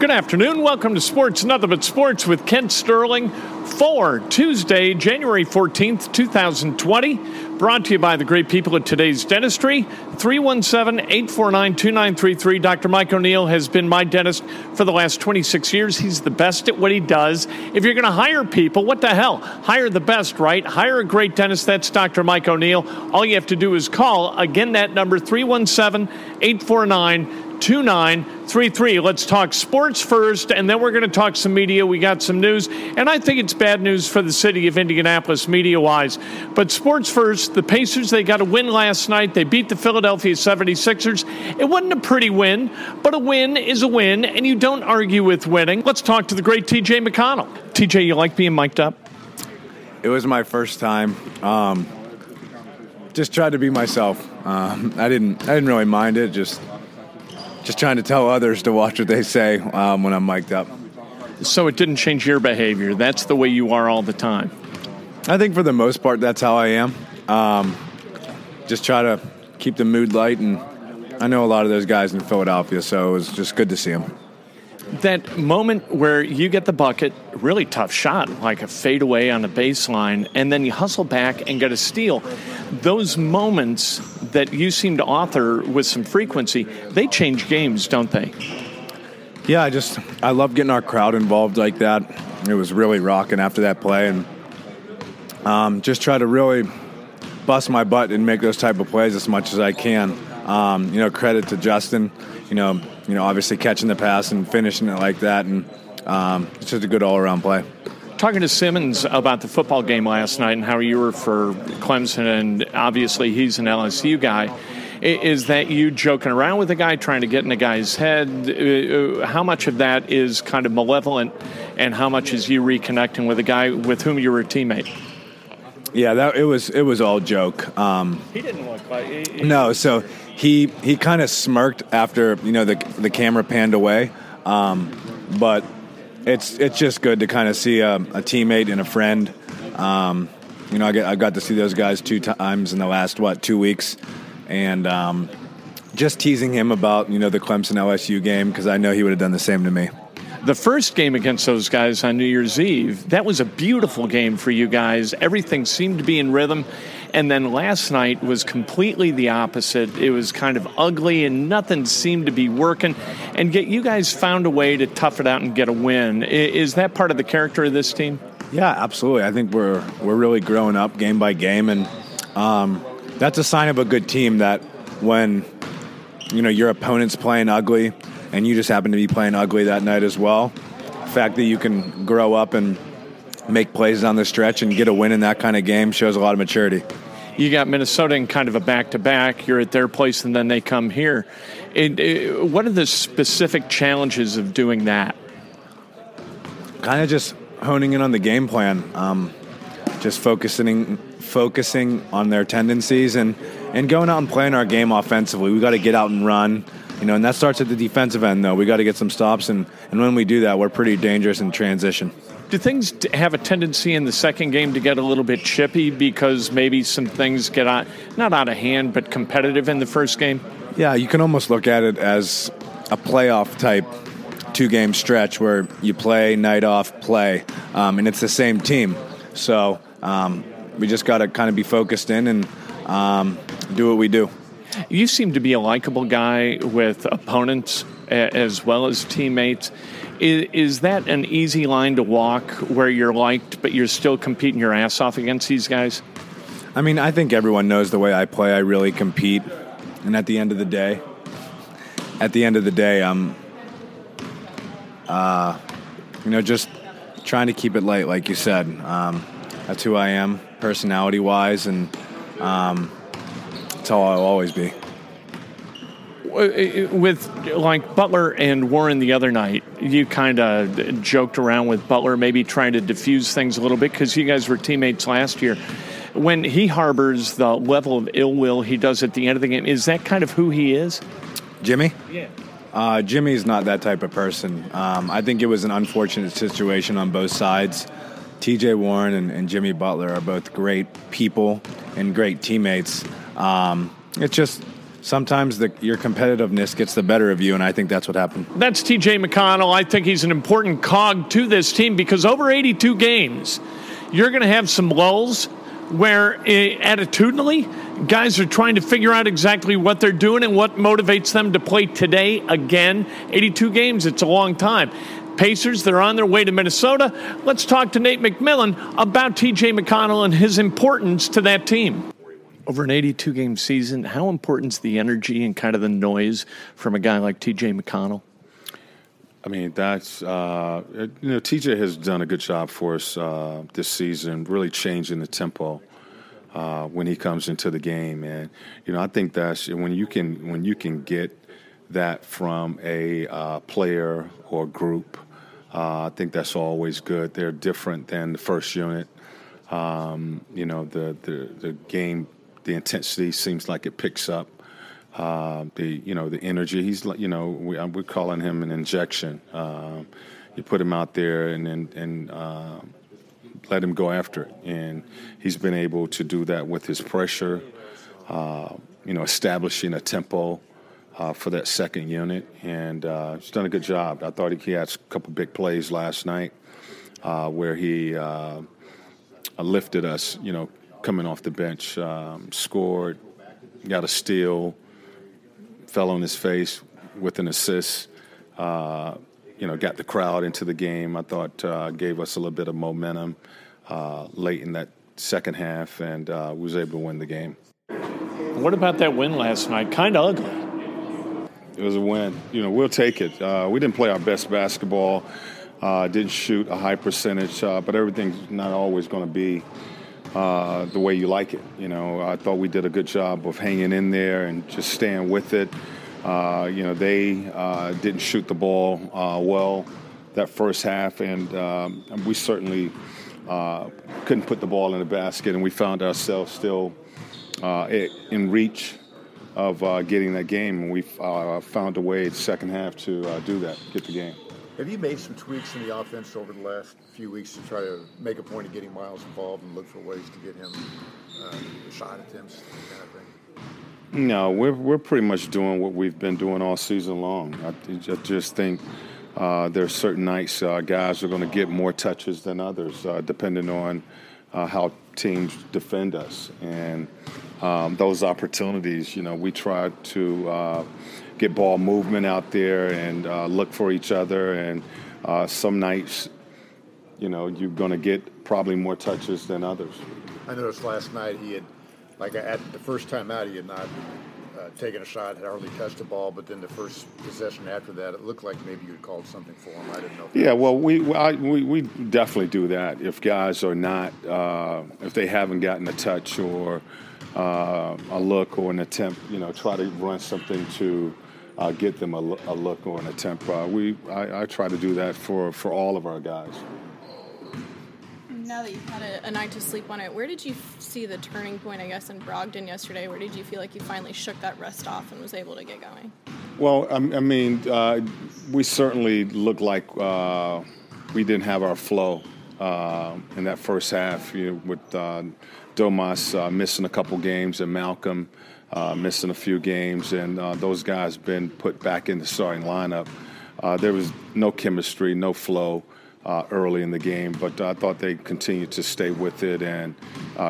Good afternoon. Welcome to Sports Nothing But Sports with Kent Sterling for Tuesday, January 14th, 2020. Brought to you by the great people at today's dentistry. 317 849 2933. Dr. Mike O'Neill has been my dentist for the last 26 years. He's the best at what he does. If you're going to hire people, what the hell? Hire the best, right? Hire a great dentist. That's Dr. Mike O'Neill. All you have to do is call. Again, that number 317 849 2933. Let's talk sports first, and then we're going to talk some media. We got some news, and I think it's bad news for the city of Indianapolis media wise. But sports first, the Pacers, they got a win last night. They beat the Philadelphia 76ers. It wasn't a pretty win, but a win is a win, and you don't argue with winning. Let's talk to the great TJ McConnell. TJ, you like being mic'd up? It was my first time. Um, just tried to be myself. Um, I didn't. I didn't really mind it. Just just trying to tell others to watch what they say um, when I'm mic'd up. So it didn't change your behavior. That's the way you are all the time. I think for the most part, that's how I am. Um, just try to keep the mood light, and I know a lot of those guys in Philadelphia, so it was just good to see them. That moment where you get the bucket, really tough shot, like a fadeaway on the baseline, and then you hustle back and get a steal. Those moments that you seem to author with some frequency, they change games, don't they? Yeah, I just I love getting our crowd involved like that. It was really rocking after that play, and um, just try to really bust my butt and make those type of plays as much as I can. Um, you know, credit to Justin. You know, you know, obviously catching the pass and finishing it like that, and um, it's just a good all around play talking to Simmons about the football game last night and how you were for Clemson, and obviously he's an LSU guy. Is that you joking around with a guy, trying to get in a guy's head? Uh, uh, how much of that is kind of malevolent, and how much is you reconnecting with a guy with whom you were a teammate? Yeah, that it was it was all joke. Um, he didn't look like he, he, no. So he he kind of smirked after you know the the camera panned away, um, but it's it's just good to kind of see a, a teammate and a friend. Um, you know, I, get, I got to see those guys two times in the last what two weeks, and um, just teasing him about you know the Clemson LSU game because I know he would have done the same to me. The first game against those guys on New Year's Eve, that was a beautiful game for you guys. Everything seemed to be in rhythm. And then last night was completely the opposite. It was kind of ugly and nothing seemed to be working. And yet you guys found a way to tough it out and get a win. Is that part of the character of this team? Yeah, absolutely. I think we're we're really growing up game by game, and um, that's a sign of a good team. That when you know your opponent's playing ugly, and you just happen to be playing ugly that night as well, the fact that you can grow up and make plays on the stretch and get a win in that kind of game shows a lot of maturity you got Minnesota in kind of a back to back. You're at their place and then they come here. It, it, what are the specific challenges of doing that? Kind of just honing in on the game plan, um, just focusing focusing on their tendencies and and going out and playing our game offensively. We got to get out and run. You know, and that starts at the defensive end. Though we got to get some stops, and and when we do that, we're pretty dangerous in transition. Do things have a tendency in the second game to get a little bit chippy because maybe some things get out, not out of hand, but competitive in the first game? Yeah, you can almost look at it as a playoff type two game stretch where you play, night off, play, um, and it's the same team. So um, we just got to kind of be focused in and um, do what we do. You seem to be a likable guy with opponents as well as teammates. Is, that an easy line to walk where you're liked, but you're still competing your ass off against these guys? I mean, I think everyone knows the way I play. I really compete, and at the end of the day, at the end of the day, I'm, uh, you know, just trying to keep it light, like you said. Um, that's who I am, personality-wise, and um, that's how I'll always be. With like Butler and Warren the other night, you kind of joked around with Butler, maybe trying to diffuse things a little bit because you guys were teammates last year. When he harbors the level of ill will he does at the end of the game, is that kind of who he is? Jimmy? Yeah. Uh, Jimmy's not that type of person. Um, I think it was an unfortunate situation on both sides. TJ Warren and, and, Jimmy Butler are both great people and great teammates. Um, it's just sometimes the, your competitiveness gets the better of you, and I think that's what happened. That's TJ McConnell. I think he's an important cog to this team because over 82 games, you're going to have some lulls where uh, attitudinally, guys are trying to figure out exactly what they're doing and what motivates them to play today again. 82 games, it's a long time. Pacers, they're on their way to Minnesota. Let's talk to Nate McMillan about TJ McConnell and his importance to that team. Over an 82 game season, how important is the energy and kind of the noise from a guy like TJ McConnell? I mean, that's, uh, you know, TJ has done a good job for us uh, this season, really changing the tempo. Uh, when he comes into the game, and you know, I think that's when you can when you can get that from a uh, player or group uh, I think that's always good. They're different than the first unit. Um, you know, the, the, the game, the intensity seems like it picks up. Uh, the you know the energy. He's you know we, we're calling him an injection. Uh, you put him out there and and, and uh, let him go after it, and he's been able to do that with his pressure. Uh, you know, establishing a tempo uh, for that second unit, and uh, he's done a good job. I thought he had a couple big plays last night uh, where he uh, lifted us, you know, coming off the bench, um, scored, got a steal, fell on his face with an assist. Uh, you know, got the crowd into the game. I thought uh, gave us a little bit of momentum late in that second half, and was able to win the game. What about that win last night? Kind of ugly. It was a win. You know, we'll take it. Uh, we didn't play our best basketball. Uh, didn't shoot a high percentage, uh, but everything's not always going to be uh, the way you like it. You know, I thought we did a good job of hanging in there and just staying with it. Uh, you know, they uh, didn't shoot the ball well that first half, and um, we certainly couldn't put the ball in the basket, and we found ourselves still in reach of uh, getting that game. And we uh, found a way in the second half to uh, do that, get the game. Have you made some tweaks in the offense over the last few weeks to try to make a point of getting Myles involved and look for ways to get him uh, shot attempts, kind of thing? No, we're we're pretty much doing what we've been doing all season long. I, I just think uh, there are certain nights uh, guys are going to get more touches than others, uh, depending on uh, how teams defend us. And um, those opportunities, you know, we try to uh, get ball movement out there and uh, look for each other. And uh, some nights, you know, you're going to get probably more touches than others. I noticed last night he had, like at the first time out, he had not uh, taken a shot, had hardly touched the ball, but then the first possession after that, it looked like maybe you had called something for him. I didn't know. Yeah, well, we, I, we we definitely do that if guys are not uh, if they haven't gotten a touch or uh, a look or an attempt. You know, try to run something to. Uh, get them a, a, look or an attempt. Uh, we, I, I try to do that for, for all of our guys now that you've had a, a, night to sleep on it, where did you see the turning point, I guess, in Brogdon yesterday? Where did you feel like you finally shook that rest off and was able to get going? Well, I, I mean, uh, we certainly looked like uh, we didn't have our flow uh, in that first half you know, with uh, Domas uh, missing a couple games and Malcolm uh, missing a few games, and those guys been put back in the starting lineup. there was no chemistry, no flow. early in the game, but I thought they continued to stay with it and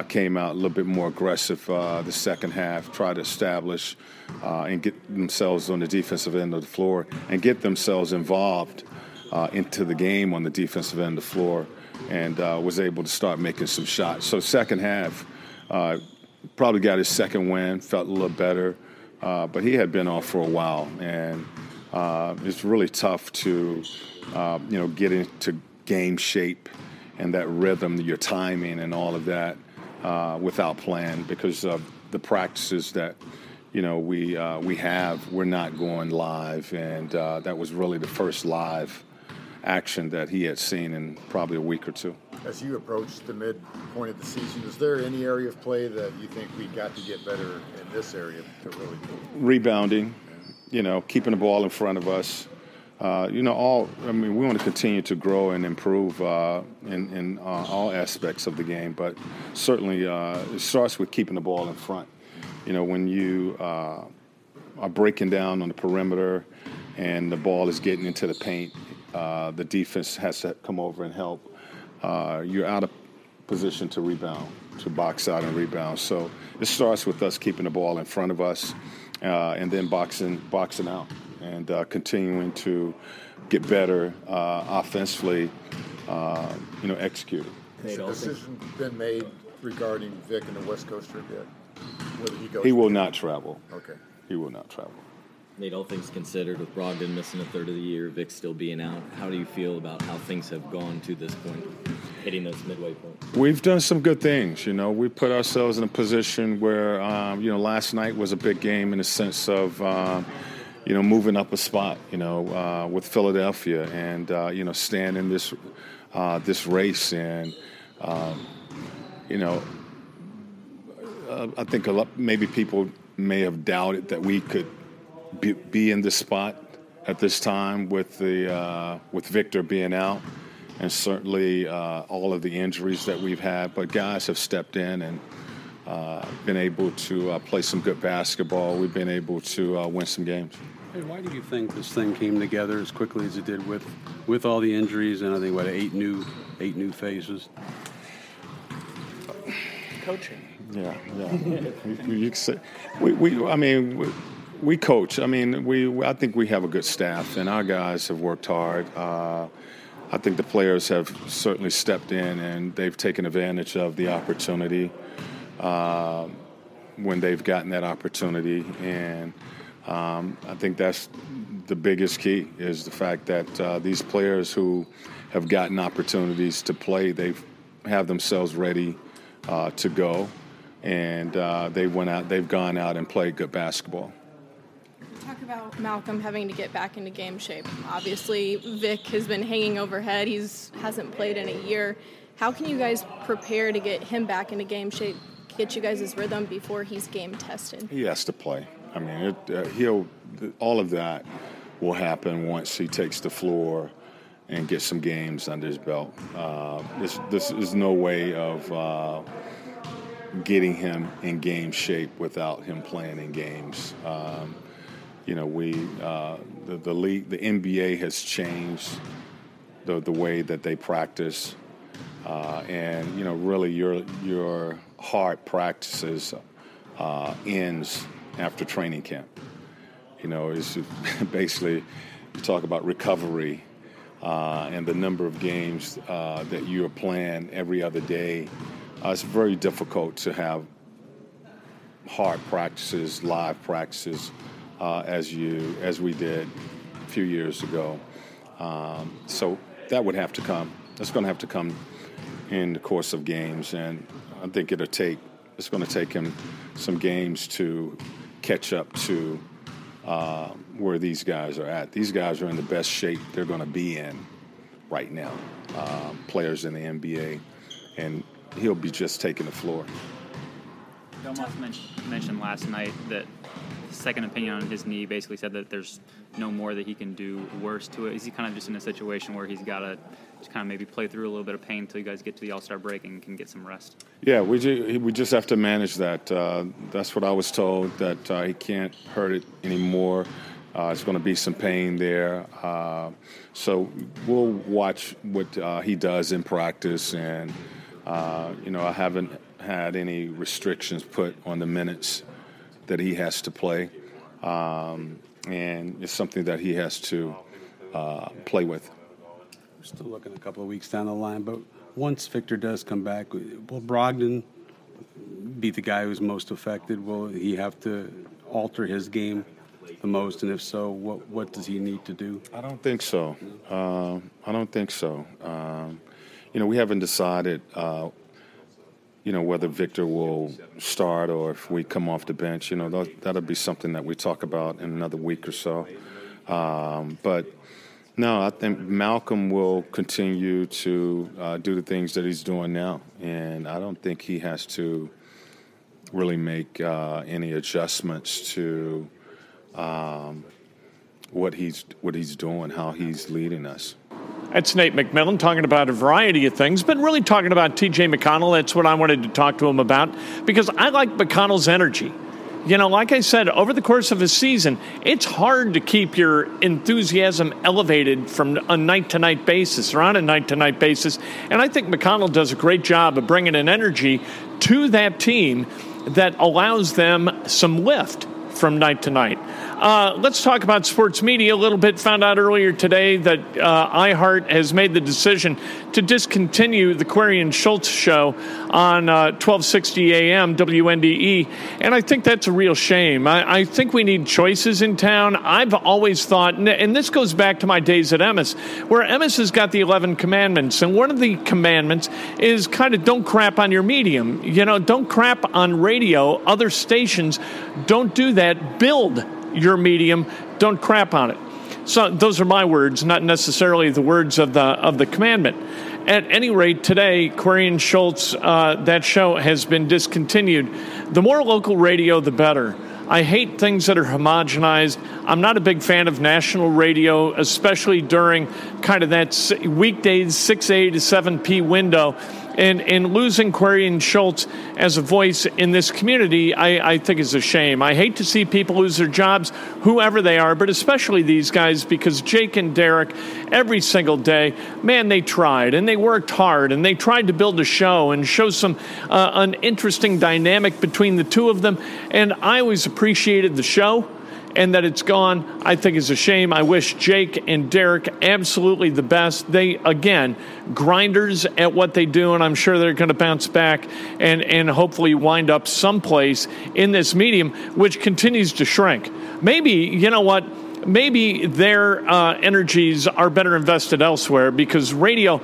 came out a little bit more aggressive the second half, tried to establish uh, and get themselves on the defensive end of the floor and get themselves involved uh, into the game on the defensive end of the floor and uh, was able to start making some shots. So second half, uh, probably got his second win, felt a little better, uh, but he had been off for a while, and uh, it's really tough to you know get into game shape and that rhythm, your timing, and all of that without plan because of the practices that you know, we uh, we have. We're not going live, and uh, that was really the first live action that he had seen in probably a week or two. As you approach the midpoint of the season, is there any area of play that you think we got to get better in this area to really rebounding? You know, keeping the ball in front of us. Uh, you know, all I mean, we want to continue to grow and improve uh, in, in uh, all aspects of the game, but certainly uh, it starts with keeping the ball in front. You know, when you uh, are breaking down on the perimeter and the ball is getting into the paint, uh, the defense has to come over and help. Uh, you're out of position to rebound, to box out and rebound. So it starts with us keeping the ball in front of us, uh, and then boxing boxing out and uh, continuing to get better uh, offensively. you know, executing. Has a decision been made regarding Vic and the West Coast trip yet? he He will not travel. Okay. He will not travel. Nate, all things considered, with Brogdon missing a third of the year, Vic still being out, how do you feel about how things have gone to this point, hitting those midway points? We've done some good things. You know, we put ourselves in a position where, um, you know, last night was a big game in the sense of, uh, you know, moving up a spot. You know, uh, with Philadelphia, and uh, you know, staying in this uh, this race, and um, you know, uh, I think a lot, maybe people may have doubted that we could be, be in this spot at this time with the uh, with Victor being out, and certainly uh, all of the injuries that we've had. But guys have stepped in and uh, been able to uh, play some good basketball. We've been able to uh, win some games. Hey, why do you think this thing came together as quickly as it did with with all the injuries and I think what eight new eight new faces? Coaching. Yeah, yeah. you, you say, we, we, I mean, we, we, coach. I mean, we, I think we have a good staff, and our guys have worked hard. Uh, I think the players have certainly stepped in and they've taken advantage of the opportunity uh, when they've gotten that opportunity. And um, I think that's the biggest key is the fact that uh, these players who have gotten opportunities to play, they have themselves ready uh, to go and uh, they went out. They've gone out and played good basketball. Talk about Malcolm having to get back into game shape. Obviously, Vic has been hanging overhead. He's hasn't played in a year. How can you guys prepare to get him back into game shape? Get you guys' his rhythm before he's game tested. He has to play. I mean, it, uh, he'll all of that will happen once he takes the floor and gets some games under his belt. Uh, this, this is no way of uh, getting him in game shape without him playing in games. Um, you know, we uh, the, the league, the NBA has changed the the way that they practice, uh, and you know, really your your hard practices uh, ends after training camp. You know, it's basically you talk about recovery uh, and the number of games uh, that you are playing every other day uh, it's very difficult to have hard practices, live practices, uh, as you as we did a few years ago. Um, so that would have to come. That's going to have to come in the course of games, and I think it'll take. It's going to take him some games to catch up to uh, where these guys are at. These guys are in the best shape they're going to be in right now. Uh, players in the NBA, and he'll be just taking the floor. Domas mentioned last night that second opinion on his knee. Basically said that there's no more that he can do worse to it. Is he kind of just in a situation where he's got to just kind of maybe play through a little bit of pain until you guys get to the All Star break and can get some rest? Yeah, we ju- we just have to manage that. Uh, that's what I was told that uh, he can't hurt it anymore. Uh, it's going to be some pain there. Uh, so we'll watch what uh, he does in practice. And, uh, you know, I haven't had any restrictions put on the minutes that he has to play. Um, and it's something that he has to uh, play with. We're still looking a couple of weeks down the line, but once Victor does come back, will Brogdon be the guy who's most affected? Will he have to alter his game the most, and if so, what what does he need to do? I don't think so. Uh, I don't think so. Um, you know, we haven't decided. Uh, you know whether Victor will start or if we come off the bench. You know that, that'll be something that we talk about in another week or so. Um, but no, I think Malcolm will continue to uh, do the things that he's doing now, and I don't think he has to really make uh, any adjustments to um, what he's what he's doing, how he's leading us. That's Nate McMillan talking about a variety of things, but really talking about TJ McConnell. That's what I wanted to talk to him about because I like McConnell's energy. You know, like I said, over the course of a season, it's hard to keep your enthusiasm elevated from a night to night basis or on a night to night basis. And I think McConnell does a great job of bringing an energy to that team that allows them some lift from night to night. Uh, let's talk about sports media a little bit. Found out earlier today that uh, iHeart has made the decision to discontinue the Query and Schultz show on uh, 1260 AM WNDE, and I think that's a real shame. I, I, think we need choices in town. I've always thought, and this goes back to my days at Emmis, where Emmis has got the 11 commandments, and one of the commandments is kind of don't crap on your medium. You know, don't crap on radio, other stations. Don't do that. Build your medium. Don't crap on it. So those are my words, not necessarily the words of the of the commandment. At any rate, today, Query and Schultz, uh, that show has been discontinued. The more local radio, the better. I hate things that are homogenized. I'm not a big fan of national radio, especially during kind of that weekdays 6A to 7P window and, and losing Query and Schultz as a voice in this community, I, I think is a shame. I hate to see people lose their jobs, whoever they are, but especially these guys, because Jake and Derek, every single day, man, they tried and they worked hard and they tried to build a show and show some uh, an interesting dynamic between the two of them. And I always appreciated the show and that it's gone, I think is a shame. I wish Jake and Derek absolutely the best. They, again, grinders at what they do, and I'm sure they're going to bounce back and, and hopefully wind up someplace in this medium, which continues to shrink. Maybe, you know what? maybe their uh, energies are better invested elsewhere because radio,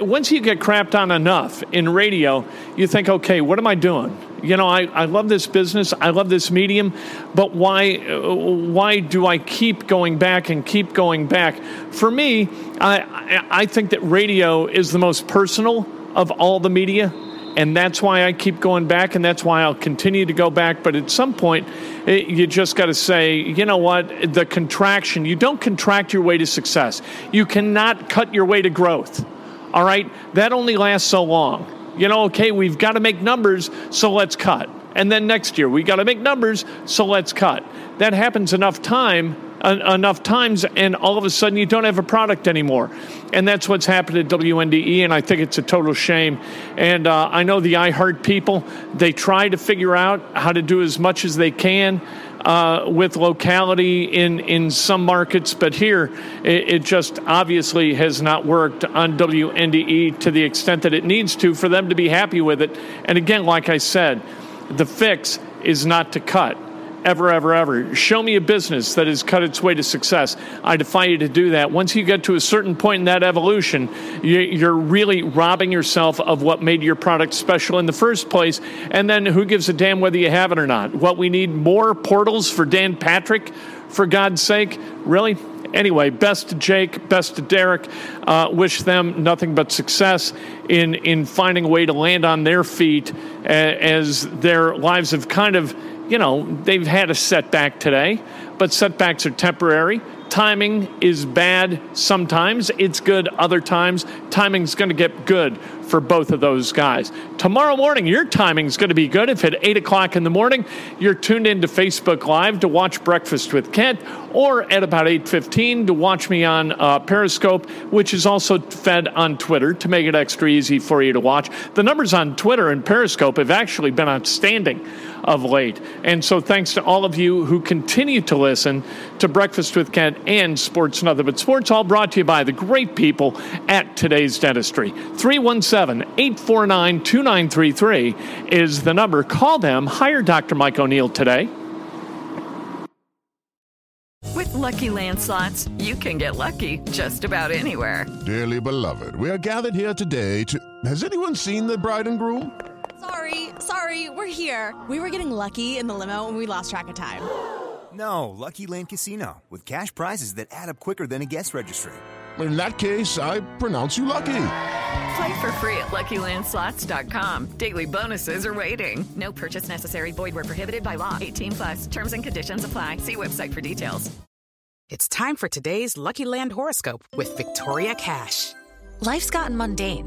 once you get crapped on enough in radio, you think, okay, what am I doing? You know, I, I love this business, I love this medium, but why, uh, why do I keep going back and keep going back? For me, I, I think that radio is the most personal of all the media and that's why I keep going back, and that's why I'll continue to go back. But at some point, it, you just got to say, you know what? The contraction, you don't contract your way to success. You cannot cut your way to growth. All right? That only lasts so long. You know, okay, we've got to make numbers, so let's cut. And then next year, we've got to make numbers, so let's cut. That happens enough time enough times, and all of a sudden you don't have a product anymore. And that's what's happened at WNDE, and I think it's a total shame. And uh, I know the iHeart people, they try to figure out how to do as much as they can. Uh, with locality in, in some markets, but here it, it, just obviously has not worked on WNDE to the extent that it needs to for them to be happy with it. And again, like I said, the fix is not to cut ever, ever, ever. Show me a business that has cut its way to success. I defy you to do that. Once you get to a certain point in that evolution, you're really robbing yourself of what made your product special in the first place. And then who gives a damn whether you have it or not? What we need more portals for Dan Patrick, for God's sake? Really? Anyway, best to Jake, best to Derek. Uh, wish them nothing but success in in finding a way to land on their feet as their lives have kind of you know, they've had a setback today, but setbacks are temporary. Timing is bad sometimes, it's good other times. Timing's going to get good for both of those guys. Tomorrow morning, your timing's going to be good. If at 8 o'clock in the morning you're tuned into Facebook Live to watch Breakfast with Kent, or at about 8.15 to watch me on uh, Periscope, which is also fed on Twitter to make it extra easy for you to watch. The numbers on Twitter and Periscope have actually been outstanding of late. And so thanks to all of you who continue to listen to Breakfast with Kent and Sports Nothing But Sports, all brought to you by the great people at Today's Dentistry. 317 849 2933 is the number. Call them. Hire Dr. Mike O'Neill today. With Lucky Land slots, you can get lucky just about anywhere. Dearly beloved, we are gathered here today to. Has anyone seen the bride and groom? Sorry, sorry, we're here. We were getting lucky in the limo and we lost track of time. No, Lucky Land Casino, with cash prizes that add up quicker than a guest registry. In that case, I pronounce you lucky. Play for free at LuckyLandSlots.com. Daily bonuses are waiting. No purchase necessary. Void where prohibited by law. 18 plus. Terms and conditions apply. See website for details. It's time for today's Lucky Land horoscope with Victoria Cash. Life's gotten mundane,